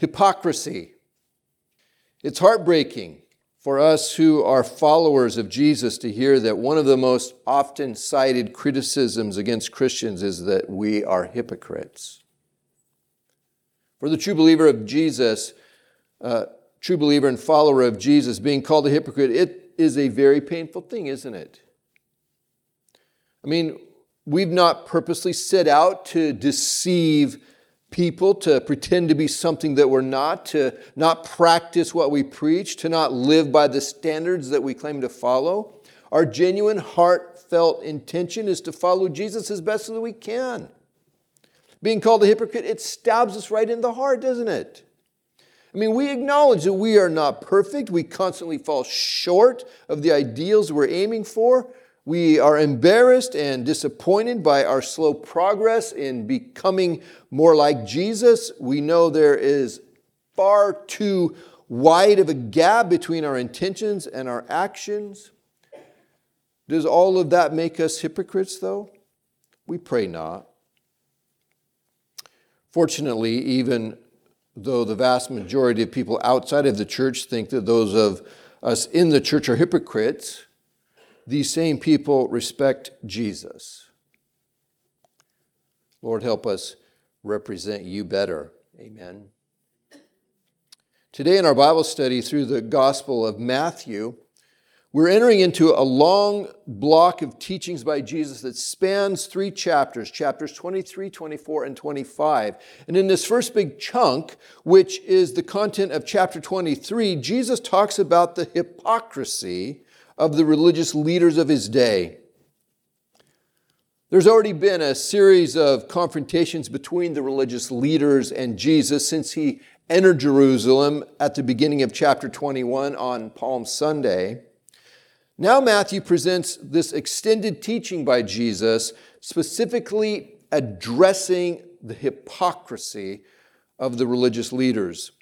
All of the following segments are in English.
hypocrisy. It's heartbreaking for us who are followers of Jesus to hear that one of the most often cited criticisms against Christians is that we are hypocrites. For the true believer of Jesus, uh, true believer and follower of Jesus, being called a hypocrite, it is a very painful thing, isn't it? I mean, we've not purposely set out to deceive people, to pretend to be something that we're not, to not practice what we preach, to not live by the standards that we claim to follow. Our genuine, heartfelt intention is to follow Jesus as best as we can. Being called a hypocrite, it stabs us right in the heart, doesn't it? I mean, we acknowledge that we are not perfect. We constantly fall short of the ideals we're aiming for. We are embarrassed and disappointed by our slow progress in becoming more like Jesus. We know there is far too wide of a gap between our intentions and our actions. Does all of that make us hypocrites, though? We pray not. Fortunately, even though the vast majority of people outside of the church think that those of us in the church are hypocrites, these same people respect Jesus. Lord, help us represent you better. Amen. Today, in our Bible study through the Gospel of Matthew, we're entering into a long block of teachings by Jesus that spans three chapters, chapters 23, 24, and 25. And in this first big chunk, which is the content of chapter 23, Jesus talks about the hypocrisy of the religious leaders of his day. There's already been a series of confrontations between the religious leaders and Jesus since he entered Jerusalem at the beginning of chapter 21 on Palm Sunday. Now, Matthew presents this extended teaching by Jesus, specifically addressing the hypocrisy of the religious leaders.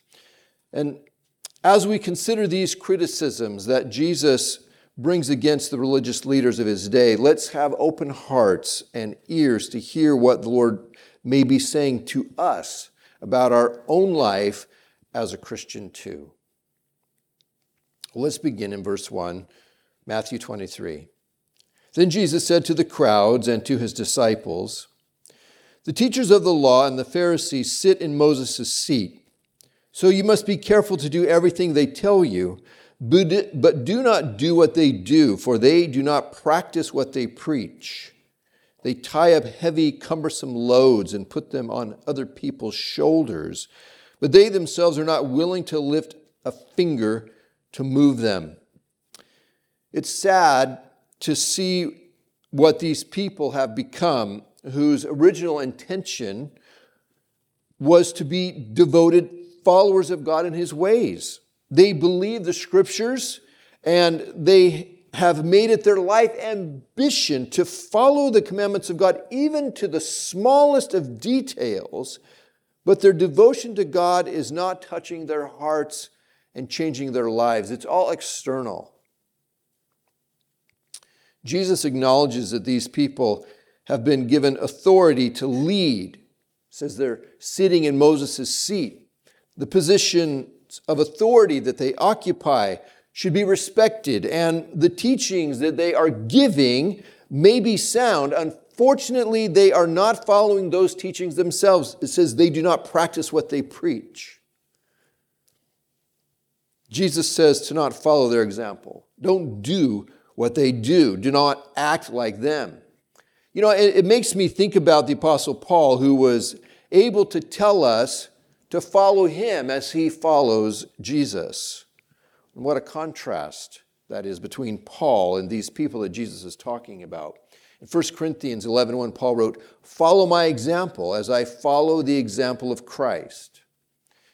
And as we consider these criticisms that Jesus brings against the religious leaders of his day, let's have open hearts and ears to hear what the Lord may be saying to us about our own life as a Christian, too. Let's begin in verse 1, Matthew 23. Then Jesus said to the crowds and to his disciples, The teachers of the law and the Pharisees sit in Moses' seat. So you must be careful to do everything they tell you but do not do what they do, for they do not practice what they preach. They tie up heavy, cumbersome loads and put them on other people's shoulders, but they themselves are not willing to lift a finger to move them. It's sad to see what these people have become, whose original intention was to be devoted followers of God and His ways. They believe the scriptures and they have made it their life ambition to follow the commandments of God, even to the smallest of details, but their devotion to God is not touching their hearts and changing their lives. It's all external. Jesus acknowledges that these people have been given authority to lead, says they're sitting in Moses' seat. The position of authority that they occupy should be respected, and the teachings that they are giving may be sound. Unfortunately, they are not following those teachings themselves. It says they do not practice what they preach. Jesus says to not follow their example. Don't do what they do. Do not act like them. You know, it, it makes me think about the Apostle Paul, who was able to tell us to follow him as he follows Jesus. And what a contrast that is between Paul and these people that Jesus is talking about. In 1 Corinthians 11, 1, Paul wrote, Follow my example as I follow the example of Christ.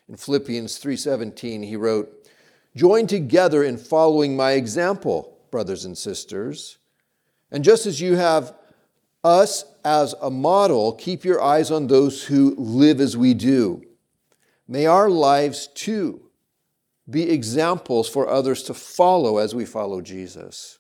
In Philippians 3:17, he wrote, Join together in following my example, brothers and sisters. And just as you have us as a model, keep your eyes on those who live as we do. May our lives too be examples for others to follow as we follow Jesus.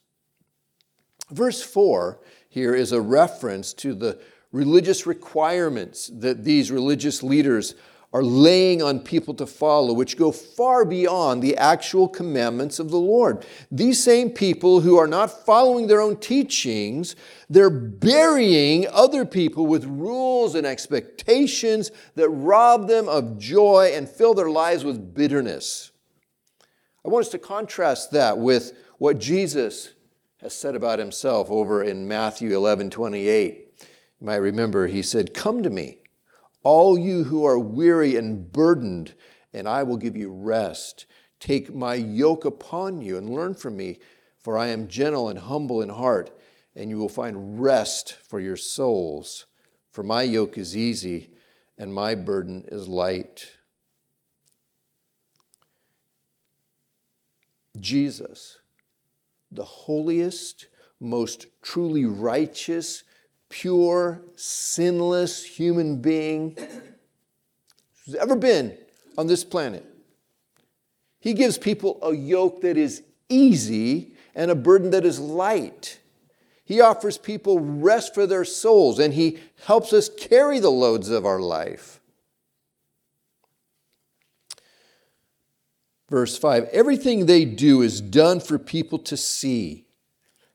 Verse 4 here is a reference to the religious requirements that these religious leaders are laying on people to follow, which go far beyond the actual commandments of the Lord. These same people who are not following their own teachings, they're burying other people with rules and expectations that rob them of joy and fill their lives with bitterness. I want us to contrast that with what Jesus has said about himself over in Matthew 11 28. You might remember he said, Come to me all you who are weary and burdened, and I will give you rest. Take my yoke upon you and learn from me, for I am gentle and humble in heart, and you will find rest for your souls. For my yoke is easy and my burden is light. Jesus, the holiest, most truly righteous, pure, sinless human being who's ever been on this planet. He gives people a yoke that is easy and a burden that is light. He offers people rest for their souls and he helps us carry the loads of our life. Verse 5 Everything they do is done for people to see.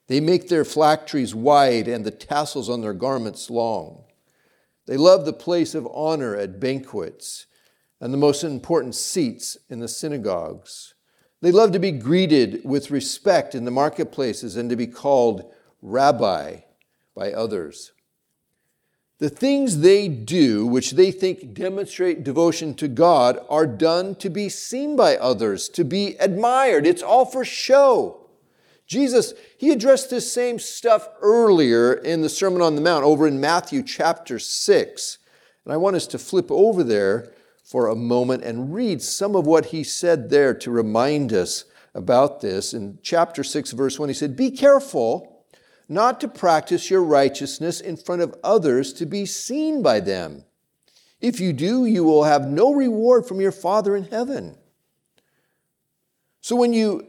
They make their phylacteries wide and the tassels on their garments long. They love the place of honor at banquets and the most important seats in the synagogues. They love to be greeted with respect in the marketplaces and to be called rabbi by others. The things they do, which they think demonstrate devotion to God, are done to be seen by others, to be admired. It's all for show. Jesus, he addressed this same stuff earlier in the Sermon on the Mount over in Matthew chapter 6. And I want us to flip over there for a moment and read some of what he said there to remind us about this. In chapter 6, verse 1, he said, Be careful not to practice your righteousness in front of others to be seen by them. If you do, you will have no reward from your Father in heaven. So when you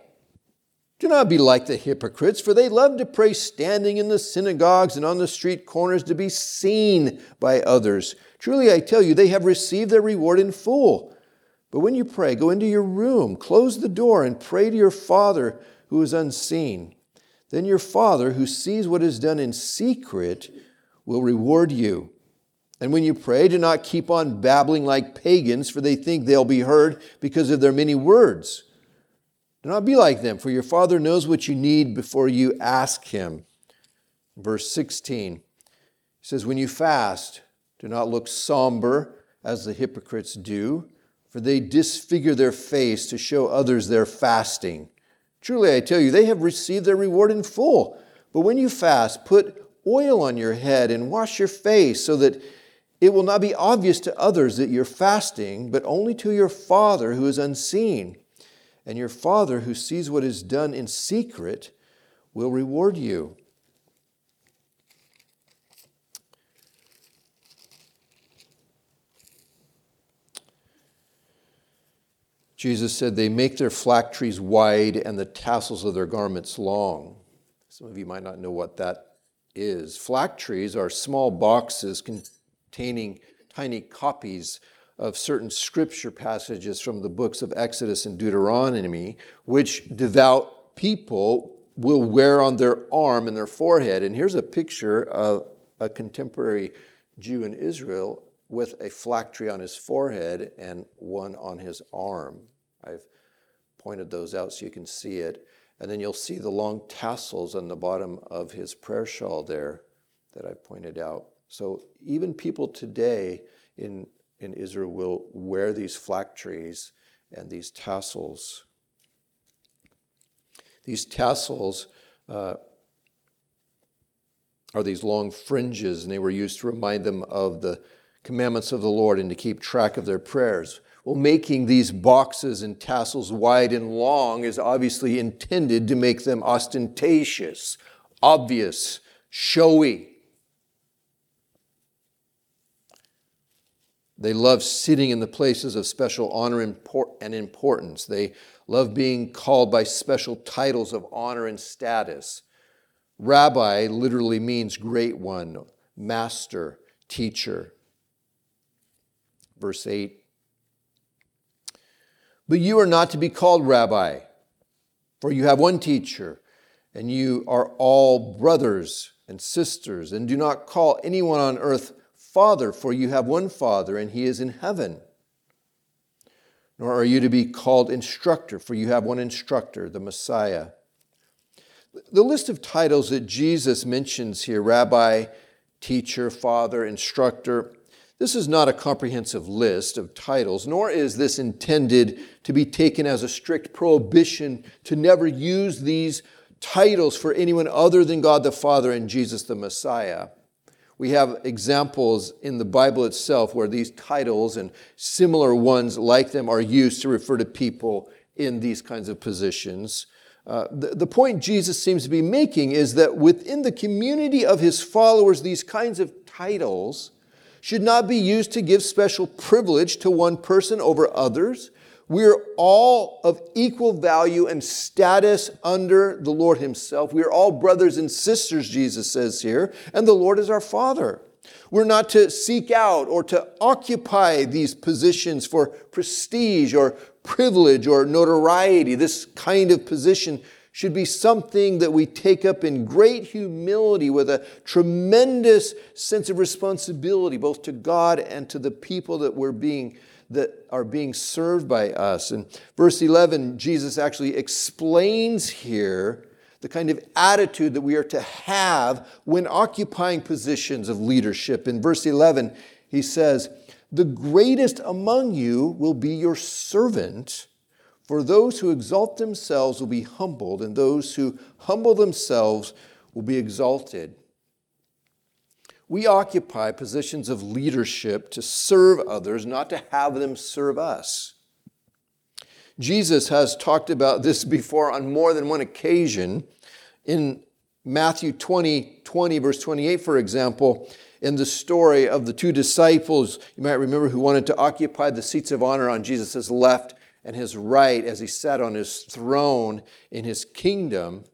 do not be like the hypocrites, for they love to pray standing in the synagogues and on the street corners to be seen by others. Truly, I tell you, they have received their reward in full. But when you pray, go into your room, close the door, and pray to your Father who is unseen. Then your Father, who sees what is done in secret, will reward you. And when you pray, do not keep on babbling like pagans, for they think they'll be heard because of their many words. Do not be like them, for your Father knows what you need before you ask Him. Verse 16 he says, When you fast, do not look somber as the hypocrites do, for they disfigure their face to show others their fasting. Truly, I tell you, they have received their reward in full. But when you fast, put oil on your head and wash your face so that it will not be obvious to others that you're fasting, but only to your Father who is unseen and your Father who sees what is done in secret will reward you. Jesus said, They make their phylacteries wide and the tassels of their garments long. Some of you might not know what that is. Phylacteries are small boxes containing tiny copies of certain scripture passages from the books of Exodus and Deuteronomy, which devout people will wear on their arm and their forehead. And here's a picture of a contemporary Jew in Israel with a phylactery on his forehead and one on his arm. I've pointed those out so you can see it. And then you'll see the long tassels on the bottom of his prayer shawl there that I pointed out. So even people today in in Israel will wear these phylacteries and these tassels. These tassels uh, are these long fringes, and they were used to remind them of the commandments of the Lord and to keep track of their prayers. Well, making these boxes and tassels wide and long is obviously intended to make them ostentatious, obvious, showy. They love sitting in the places of special honor and importance. They love being called by special titles of honor and status. Rabbi literally means great one, master, teacher. Verse 8 But you are not to be called rabbi, for you have one teacher, and you are all brothers and sisters, and do not call anyone on earth Father, for you have one Father, and he is in heaven. Nor are you to be called instructor, for you have one instructor, the Messiah. The list of titles that Jesus mentions here rabbi, teacher, father, instructor this is not a comprehensive list of titles, nor is this intended to be taken as a strict prohibition to never use these titles for anyone other than God the Father and Jesus the Messiah. We have examples in the Bible itself where these titles and similar ones like them are used to refer to people in these kinds of positions. Uh, the, the point Jesus seems to be making is that within the community of his followers, these kinds of titles should not be used to give special privilege to one person over others. We're all of equal value and status under the Lord Himself. We are all brothers and sisters, Jesus says here, and the Lord is our Father. We're not to seek out or to occupy these positions for prestige or privilege or notoriety. This kind of position should be something that we take up in great humility with a tremendous sense of responsibility, both to God and to the people that we're being that are being served by us. And verse 11, Jesus actually explains here the kind of attitude that we are to have when occupying positions of leadership. In verse 11, he says, The greatest among you will be your servant, for those who exalt themselves will be humbled, and those who humble themselves will be exalted. We occupy positions of leadership to serve others, not to have them serve us. Jesus has talked about this before on more than one occasion. In Matthew 20, 20, verse 28, for example, in the story of the two disciples, you might remember, who wanted to occupy the seats of honor on Jesus' left and his right as he sat on his throne in his kingdom.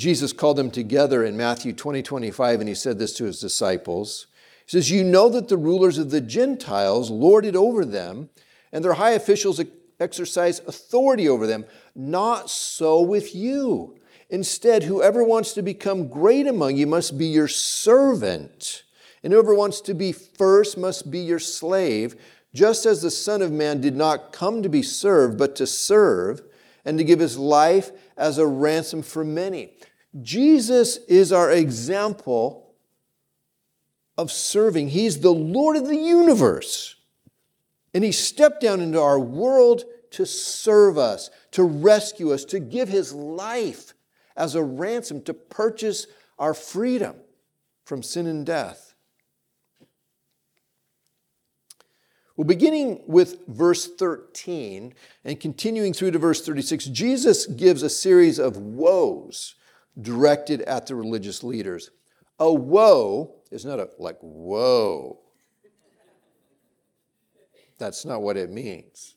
Jesus called them together in Matthew 20, 25, and he said this to his disciples. He says, You know that the rulers of the Gentiles lord it over them, and their high officials exercise authority over them. Not so with you. Instead, whoever wants to become great among you must be your servant, and whoever wants to be first must be your slave, just as the Son of Man did not come to be served, but to serve and to give his life as a ransom for many. Jesus is our example of serving. He's the Lord of the universe. And he stepped down into our world to serve us, to rescue us, to give his life as a ransom to purchase our freedom from sin and death. Well, beginning with verse 13 and continuing through to verse 36, Jesus gives a series of woes directed at the religious leaders. A woe is not a like, whoa. That's not what it means.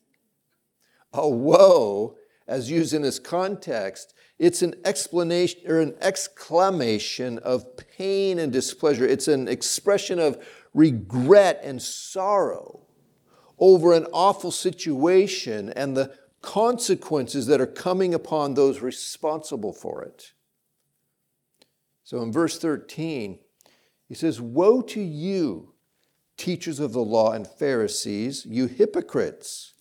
A woe, as used in this context, it's an explanation or an exclamation of pain and displeasure. It's an expression of regret and sorrow over an awful situation and the consequences that are coming upon those responsible for it. So in verse 13, he says, Woe to you, teachers of the law and Pharisees, you hypocrites!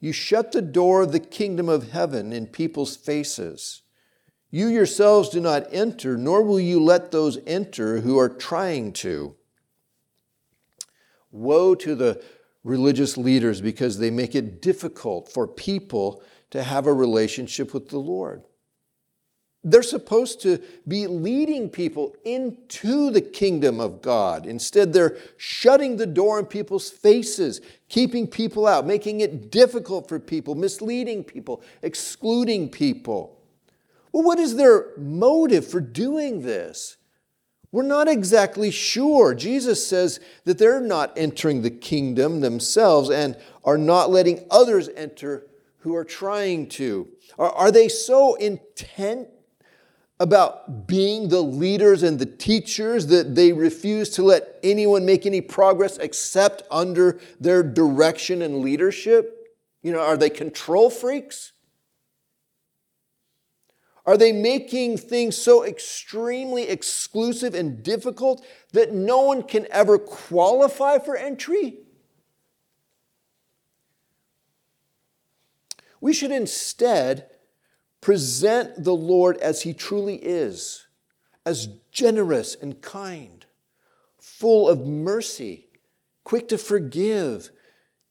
You shut the door of the kingdom of heaven in people's faces. You yourselves do not enter, nor will you let those enter who are trying to. Woe to the religious leaders because they make it difficult for people to have a relationship with the Lord. They're supposed to be leading people into the kingdom of God. Instead, they're shutting the door in people's faces, keeping people out, making it difficult for people, misleading people, excluding people. Well, what is their motive for doing this? We're not exactly sure. Jesus says that they're not entering the kingdom themselves and are not letting others enter who are trying to. Are, are they so intent about being the leaders and the teachers that they refuse to let anyone make any progress except under their direction and leadership? You know, are they control freaks? Are they making things so extremely exclusive and difficult that no one can ever qualify for entry? We should instead present the Lord as He truly is, as generous and kind, full of mercy, quick to forgive,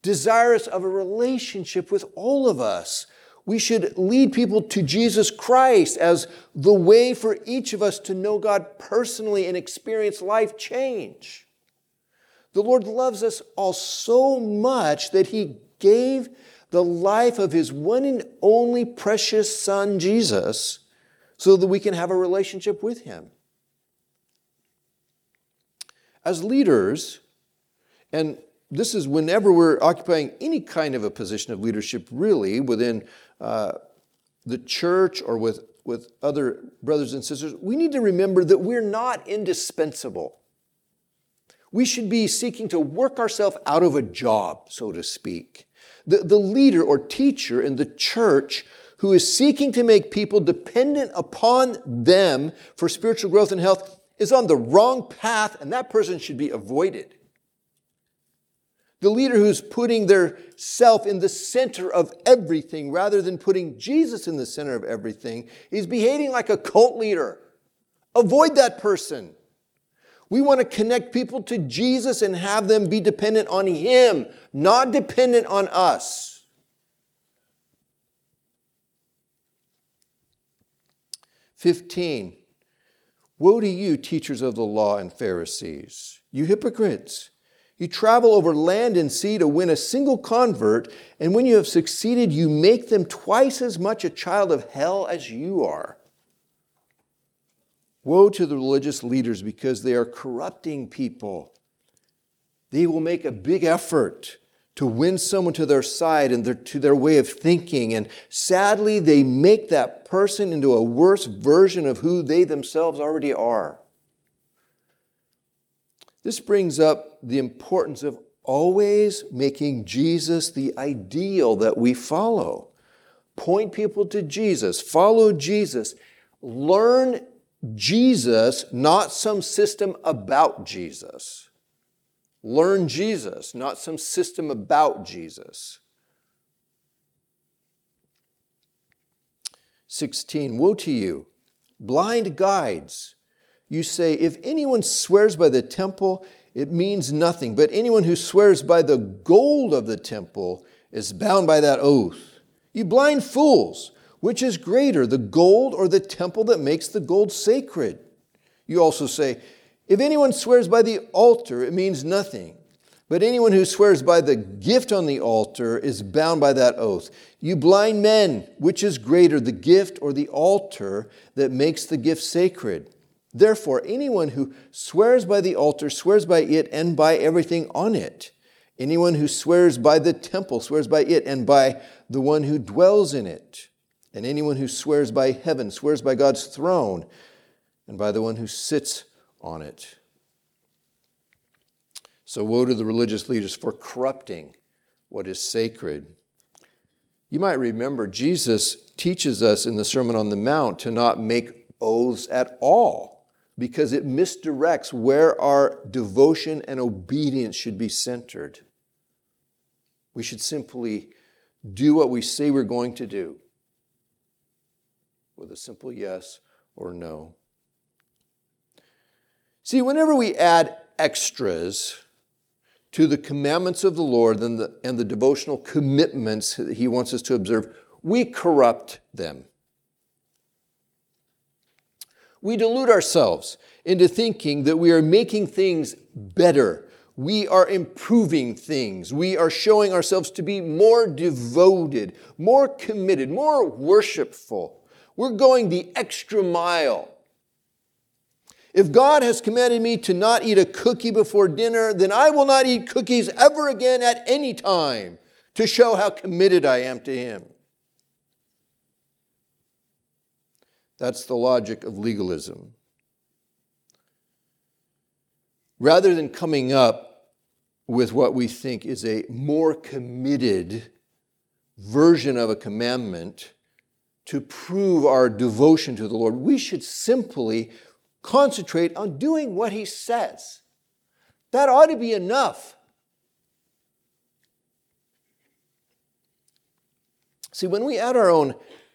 desirous of a relationship with all of us. We should lead people to Jesus Christ as the way for each of us to know God personally and experience life change. The Lord loves us all so much that He gave the life of his one and only precious son, Jesus, so that we can have a relationship with him. As leaders, and this is whenever we're occupying any kind of a position of leadership, really, within uh, the church or with, with other brothers and sisters, we need to remember that we're not indispensable. We should be seeking to work ourselves out of a job, so to speak the, the leader or teacher in the church who is seeking to make people dependent upon them for spiritual growth and health is on the wrong path, and that person should be avoided. The leader who's putting their self in the center of everything rather than putting Jesus in the center of everything is behaving like a cult leader. Avoid that person. We want to connect people to Jesus and have them be dependent on Him, not dependent on us. Fifteen. Woe to you, teachers of the law and Pharisees, you hypocrites! You travel over land and sea to win a single convert, and when you have succeeded, you make them twice as much a child of hell as you are. Woe to the religious leaders because they are corrupting people. They will make a big effort to win someone to their side and their, to their way of thinking. And sadly, they make that person into a worse version of who they themselves already are. This brings up the importance of always making Jesus the ideal that we follow. Point people to Jesus, follow Jesus, learn Jesus, not some system about Jesus. Learn Jesus, not some system about Jesus. 16 Woe to you, blind guides! You say, If anyone swears by the temple, it means nothing, but anyone who swears by the gold of the temple is bound by that oath. You blind fools! Which is greater, the gold or the temple that makes the gold sacred? You also say, if anyone swears by the altar, it means nothing. But anyone who swears by the gift on the altar is bound by that oath. You blind men, which is greater, the gift or the altar that makes the gift sacred? Therefore, anyone who swears by the altar swears by it and by everything on it. Anyone who swears by the temple swears by it and by the one who dwells in it. And anyone who swears by heaven swears by God's throne and by the one who sits on it. So, woe to the religious leaders for corrupting what is sacred. You might remember Jesus teaches us in the Sermon on the Mount to not make oaths at all because it misdirects where our devotion and obedience should be centered. We should simply do what we say we're going to do with a simple yes or no. See, whenever we add extras to the commandments of the Lord and the, and the devotional commitments that He wants us to observe, we corrupt them. We delude ourselves into thinking that we are making things better. We are improving things. We are showing ourselves to be more devoted, more committed, more worshipful. We're going the extra mile. If God has commanded me to not eat a cookie before dinner, then I will not eat cookies ever again at any time to show how committed I am to Him. That's the logic of legalism. Rather than coming up with what we think is a more committed version of a commandment to prove our devotion to the Lord, we should simply concentrate on doing what He says. That ought to be enough. See, when we add our own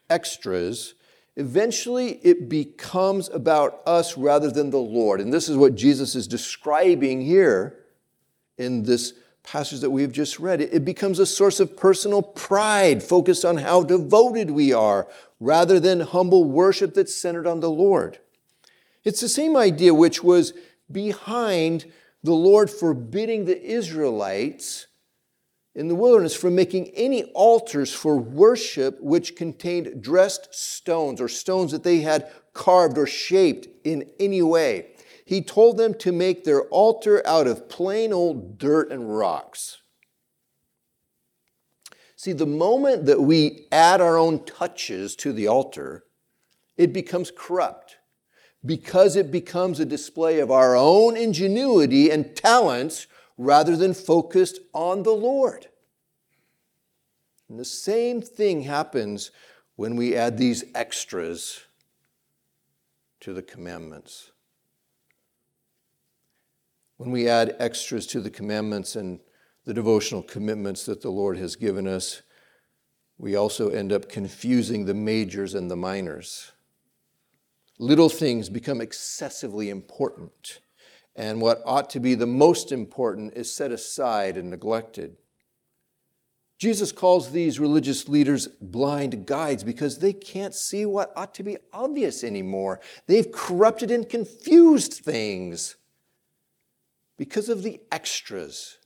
extras, Eventually, it becomes about us rather than the Lord. And this is what Jesus is describing here in this passage that we've just read. It becomes a source of personal pride, focused on how devoted we are, rather than humble worship that's centered on the Lord. It's the same idea which was behind the Lord forbidding the Israelites in the wilderness from making any altars for worship which contained dressed stones or stones that they had carved or shaped in any way. He told them to make their altar out of plain old dirt and rocks. See, the moment that we add our own touches to the altar, it becomes corrupt because it becomes a display of our own ingenuity and talents rather than focused on the Lord. And the same thing happens when we add these extras to the commandments. When we add extras to the commandments and the devotional commitments that the Lord has given us, we also end up confusing the majors and the minors. Little things become excessively important and what ought to be the most important is set aside and neglected. Jesus calls these religious leaders blind guides because they can't see what ought to be obvious anymore. They've corrupted and confused things because of the extras.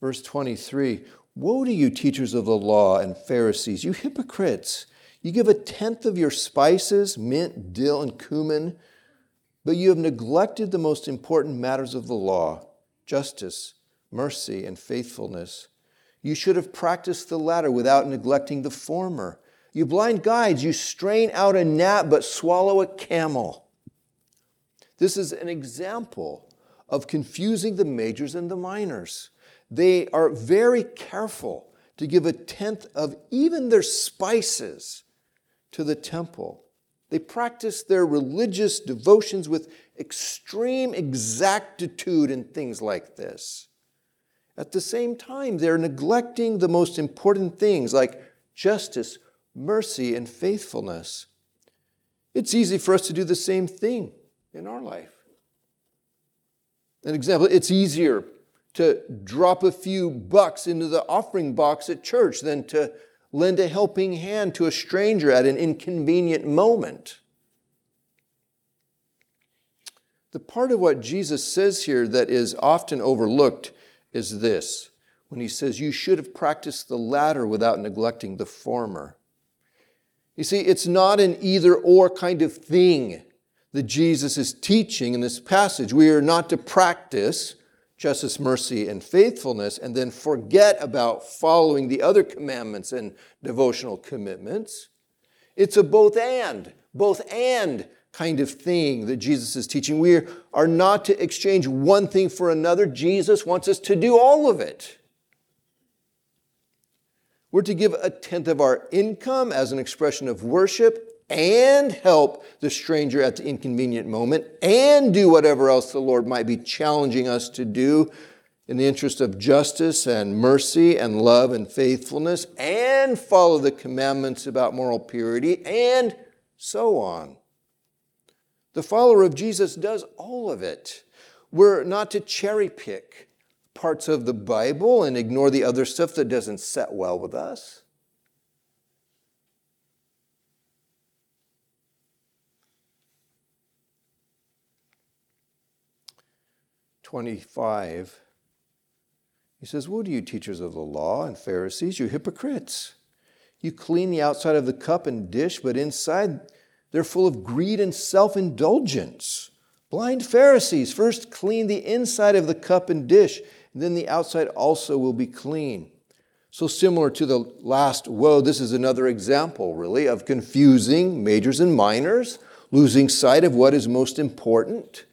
Verse 23 Woe to you, teachers of the law and Pharisees, you hypocrites! You give a tenth of your spices, mint, dill, and cumin, but you have neglected the most important matters of the law justice, mercy, and faithfulness. You should have practiced the latter without neglecting the former. You blind guides, you strain out a gnat but swallow a camel. This is an example of confusing the majors and the minors. They are very careful to give a tenth of even their spices to the temple. They practice their religious devotions with extreme exactitude and things like this. At the same time, they're neglecting the most important things like justice, mercy, and faithfulness. It's easy for us to do the same thing in our life. An example, it's easier to drop a few bucks into the offering box at church than to lend a helping hand to a stranger at an inconvenient moment. The part of what Jesus says here that is often overlooked is this when he says, You should have practiced the latter without neglecting the former. You see, it's not an either or kind of thing that Jesus is teaching in this passage. We are not to practice justice, mercy, and faithfulness, and then forget about following the other commandments and devotional commitments. It's a both and, both and kind of thing that Jesus is teaching. We are not to exchange one thing for another. Jesus wants us to do all of it. We're to give a tenth of our income as an expression of worship and help the stranger at the inconvenient moment and do whatever else the Lord might be challenging us to do in the interest of justice and mercy and love and faithfulness and follow the commandments about moral purity and so on. The follower of Jesus does all of it. We're not to cherry pick parts of the Bible and ignore the other stuff that doesn't set well with us. Twenty-five. He says, "What are you, teachers of the law and Pharisees, you hypocrites! You clean the outside of the cup and dish, but inside they're full of greed and self-indulgence." Blind Pharisees, first clean the inside of the cup and dish, and then the outside also will be clean. So, similar to the last woe, this is another example, really, of confusing majors and minors, losing sight of what is most important.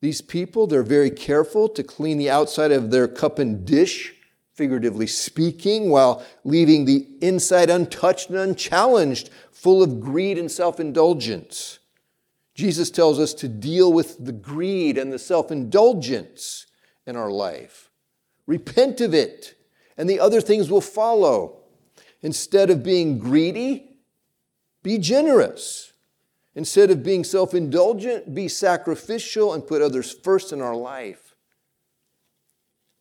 These people, they're very careful to clean the outside of their cup and dish, figuratively speaking, while leaving the inside untouched and unchallenged, full of greed and self indulgence. Jesus tells us to deal with the greed and the self indulgence in our life. Repent of it, and the other things will follow. Instead of being greedy, be generous. Instead of being self indulgent, be sacrificial and put others first in our life.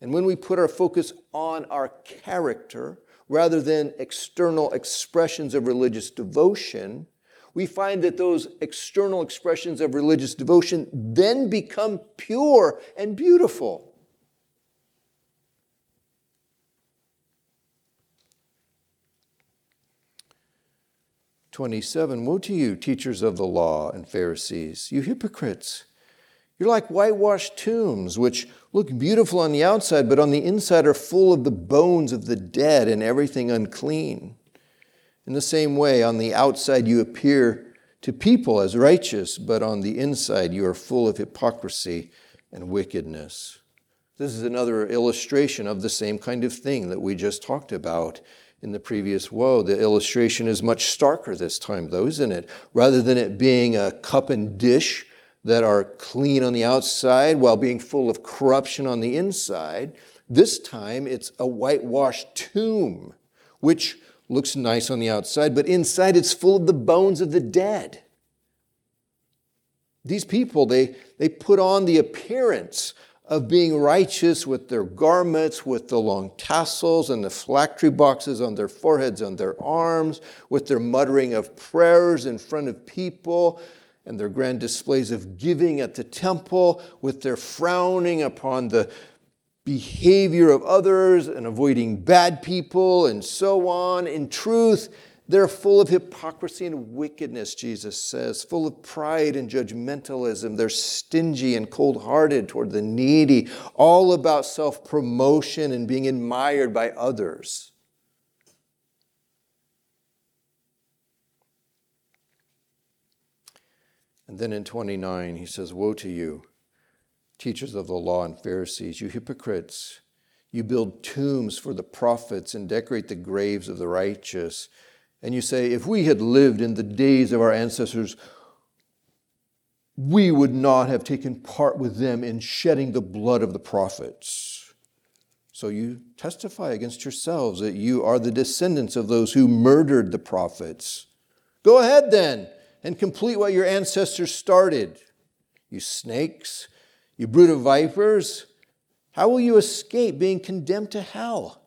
And when we put our focus on our character rather than external expressions of religious devotion, we find that those external expressions of religious devotion then become pure and beautiful. 27 Woe to you, teachers of the law and Pharisees, you hypocrites! You're like whitewashed tombs, which look beautiful on the outside, but on the inside are full of the bones of the dead and everything unclean. In the same way, on the outside you appear to people as righteous, but on the inside you are full of hypocrisy and wickedness. This is another illustration of the same kind of thing that we just talked about in the previous woe. The illustration is much starker this time, though, isn't it? Rather than it being a cup and dish that are clean on the outside while being full of corruption on the inside, this time it's a whitewashed tomb, which looks nice on the outside, but inside it's full of the bones of the dead. These people, they, they put on the appearance of being righteous with their garments, with the long tassels and the phylactery boxes on their foreheads, on their arms, with their muttering of prayers in front of people, and their grand displays of giving at the temple, with their frowning upon the behavior of others and avoiding bad people and so on. In truth, they're full of hypocrisy and wickedness, Jesus says, full of pride and judgmentalism. They're stingy and cold hearted toward the needy, all about self promotion and being admired by others. And then in 29, he says, Woe to you, teachers of the law and Pharisees, you hypocrites! You build tombs for the prophets and decorate the graves of the righteous and you say, if we had lived in the days of our ancestors, we would not have taken part with them in shedding the blood of the prophets. So you testify against yourselves that you are the descendants of those who murdered the prophets. Go ahead then and complete what your ancestors started. You snakes, you brood of vipers, how will you escape being condemned to hell?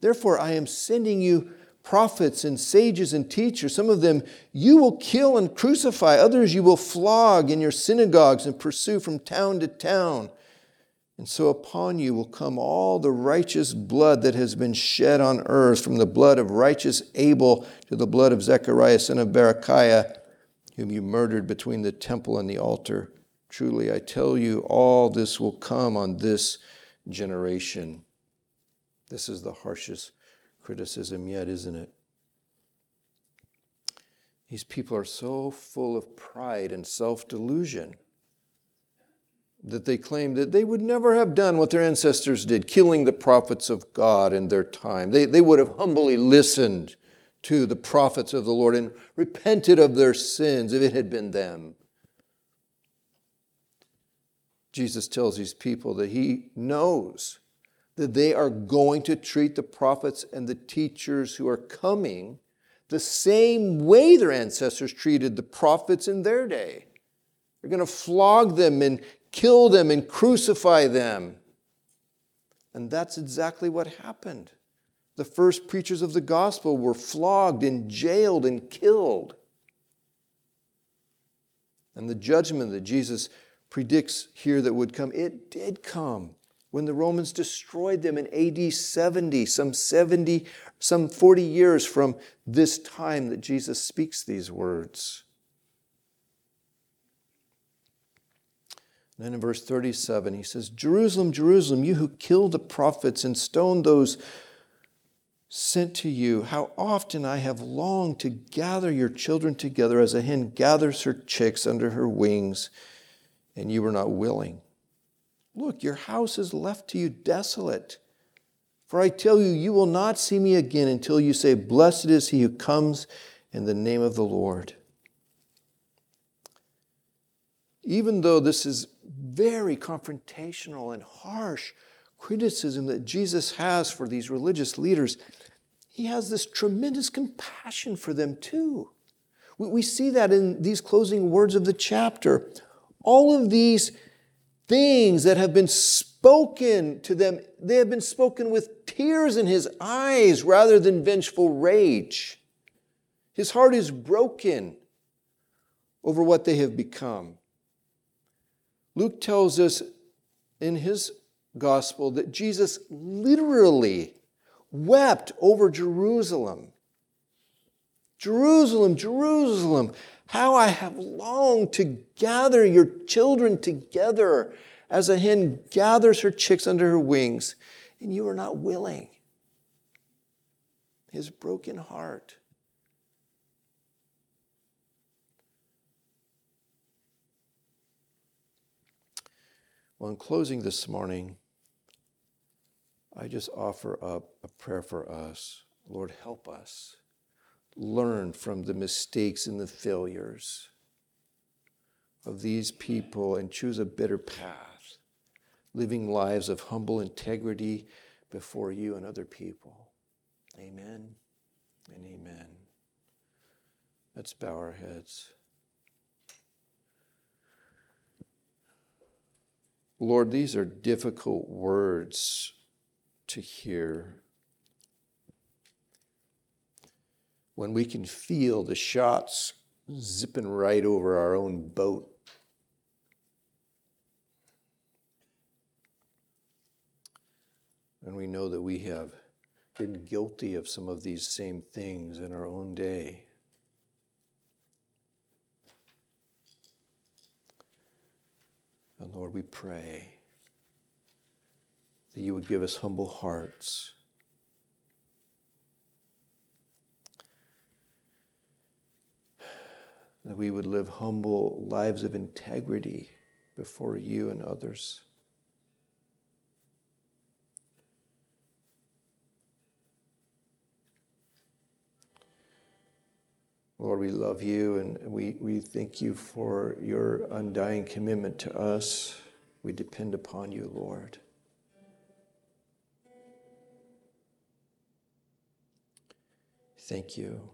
Therefore, I am sending you prophets and sages and teachers. Some of them you will kill and crucify, others you will flog in your synagogues and pursue from town to town. And so upon you will come all the righteous blood that has been shed on earth, from the blood of righteous Abel to the blood of Zechariah, son of Berechiah, whom you murdered between the temple and the altar. Truly, I tell you, all this will come on this generation. This is the harshest criticism yet, isn't it? These people are so full of pride and self delusion that they claim that they would never have done what their ancestors did, killing the prophets of God in their time. They, they would have humbly listened to the prophets of the Lord and repented of their sins if it had been them. Jesus tells these people that he knows that they are going to treat the prophets and the teachers who are coming the same way their ancestors treated the prophets in their day. They're going to flog them and kill them and crucify them. And that's exactly what happened. The first preachers of the gospel were flogged and jailed and killed. And the judgment that Jesus predicts here that would come, it did come when the Romans destroyed them in AD 70, some 70, some 40 years from this time that Jesus speaks these words. Then in verse 37, he says, Jerusalem, Jerusalem, you who killed the prophets and stoned those sent to you, how often I have longed to gather your children together as a hen gathers her chicks under her wings, and you were not willing. Look, your house is left to you desolate. For I tell you, you will not see me again until you say, Blessed is he who comes in the name of the Lord. Even though this is very confrontational and harsh criticism that Jesus has for these religious leaders, he has this tremendous compassion for them too. We see that in these closing words of the chapter. All of these things that have been spoken to them, they have been spoken with tears in his eyes rather than vengeful rage. His heart is broken over what they have become. Luke tells us in his gospel that Jesus literally wept over Jerusalem. Jerusalem, Jerusalem, how I have longed to gather your children together as a hen gathers her chicks under her wings, and you are not willing. His broken heart. Well, in closing this morning, I just offer up a prayer for us. Lord, help us learn from the mistakes and the failures of these people and choose a better path, living lives of humble integrity before you and other people. Amen and amen. Let's bow our heads. Lord, these are difficult words to hear. When we can feel the shots zipping right over our own boat. And we know that we have been guilty of some of these same things in our own day. And Lord, we pray that you would give us humble hearts. That we would live humble lives of integrity before you and others. Lord, we love you and we, we thank you for your undying commitment to us. We depend upon you, Lord. Thank you.